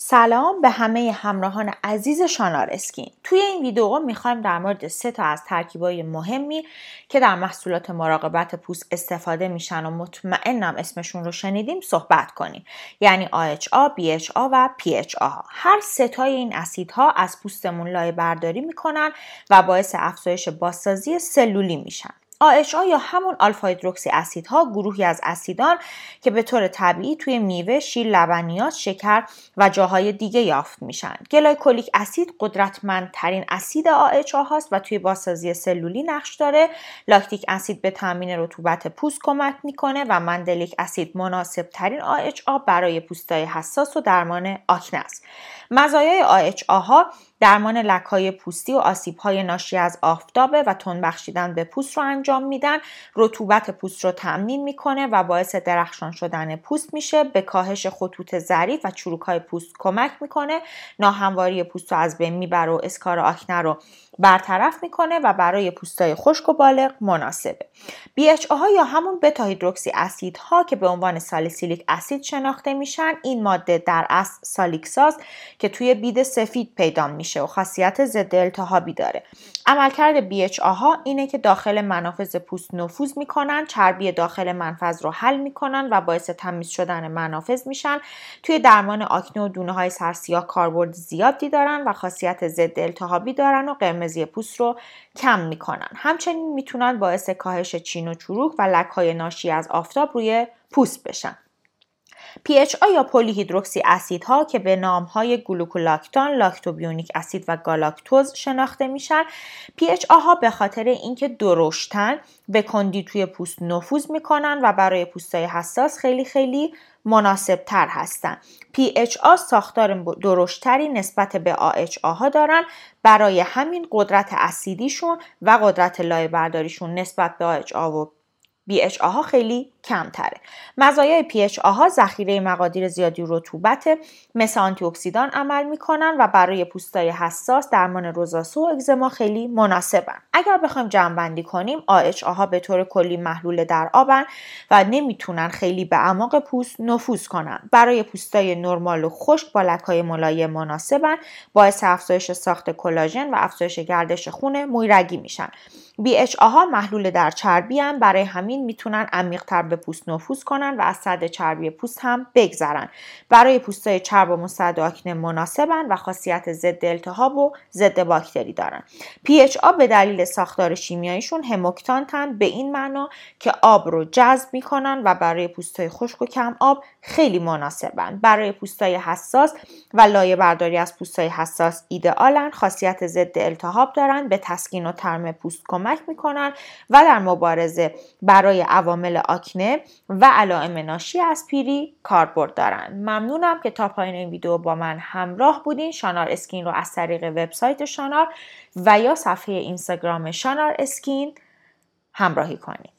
سلام به همه همراهان عزیز شانار اسکین توی این ویدیو می‌خوایم در مورد سه تا از ترکیبای مهمی که در محصولات مراقبت پوست استفاده میشن و مطمئنم اسمشون رو شنیدیم صحبت کنیم. یعنی AHA, BHA و PHA هر ستای این اسیدها از پوستمون لایه برداری می‌کنن و باعث افزایش بازسازی سلولی میشن. AHA یا همون آلفا هیدروکسی اسیدها گروهی از اسیدان که به طور طبیعی توی میوه، شیر، لبنیات، شکر و جاهای دیگه یافت میشن. گلایکولیک اسید قدرتمندترین اسید AHA هاست و توی بازسازی سلولی نقش داره. لاکتیک اسید به تامین رطوبت پوست کمک می‌کنه و مندلیک اسید مناسب ترین AHA برای پوستای حساس و درمان آکنه است. مزایای AHA ها درمان لکهای پوستی و آسیبهای ناشی از آفتابه و تون بخشیدن به پوست رو انجام میدن رطوبت پوست رو تامین می‌کنه و باعث درخشان شدن پوست میشه به کاهش خطوط ظریف و چروک های پوست کمک می‌کنه ناهمواری پوست رو از بین می‌بره و اسکار آکنه رو برطرف می‌کنه و برای پوستای خشک و بالغ مناسبه. BHA ها یا همون بتا هیدروکسی اسید ها که به عنوان سالیسیلیک اسید شناخته میشن این ماده در اصل سالیکساز که توی بید سفید پیدا میشه و خاصیت ضد التهابی داره. عملکرد BHA ها اینه که داخل منافذ پوست نفوذ می‌کنن چربی داخل منفذ رو حل می‌کنن و باعث تمیز شدن منافذ میشن. توی درمان آکنه و دونه های سرسیاه کاربرد زیادی دارن و خاصیت ضد التهابی دارن و قرمزی پوست رو کم می‌کنن. همچنین می‌تونن باعث کاهش چین و چروک و لک های ناشی از آفتاب روی پوست بشن. PHA یا پلی هیدروکسی اسیدها که به نام های گلوکولاکتان، لاکتوبیونیک اسید و گالاکتوز شناخته میشن. PHA ها به خاطر اینکه درشتن به کندی توی پوست نفوذ می‌کنن و برای پوستای حساس خیلی خیلی مناسب تر هستن PHA ساختار درشتری نسبت به AHA ها دارن. برای همین قدرت اسیدیشون و قدرت لایه برداریشون نسبت به AHA و BHA ها خیلی کمتره. مزایای PHA ها ذخیره مقادیر زیادی رطوبت مثل آنتی اکسیدان عمل می‌کنن و برای پوستای حساس درمان روزاسو و اگزما خیلی مناسبن. اگر بخوایم جمع بندی کنیم AHA ها به طور کلی محلول در آبن و نمی‌تونن خیلی به اعماق پوست نفوذ کنن. برای پوستای نرمال و خشک با لکای ملایم مناسبن باعث افزایش ساخت کلاژن و افزایش گردش خون مویرگی میشن. BHA ها محلول در چربی هم برای همین می‌تونن عمیقتر به پوست نفوذ کنن و از صد چربی پوست هم بگذرن. برای پوستای چرب و مستعد آکنه مناسبن و خاصیت ضد التهاب و ضد باکتری دارن. PHA به دلیل ساختار شیمیاییشون هموکتانتن به این معنا که آب رو جذب می‌کنن و برای پوستای خشک و کم آب خیلی مناسبن. برای پوستای حساس و لایه برداری از پوستای حساس ایدئالن خاصیت ضد التهاب دارن به تسکین و ترم پوست کمک می‌کنن و در مبارزه برای عوامل آکنه و علائم ناشی از پیری کاربرد دارن ممنونم که تا پایین این ویدیو با من همراه بودین. شانار اسکین رو از طریق وبسایت شانار و یا صفحه اینستاگرام شانار اسکین همراهی کنید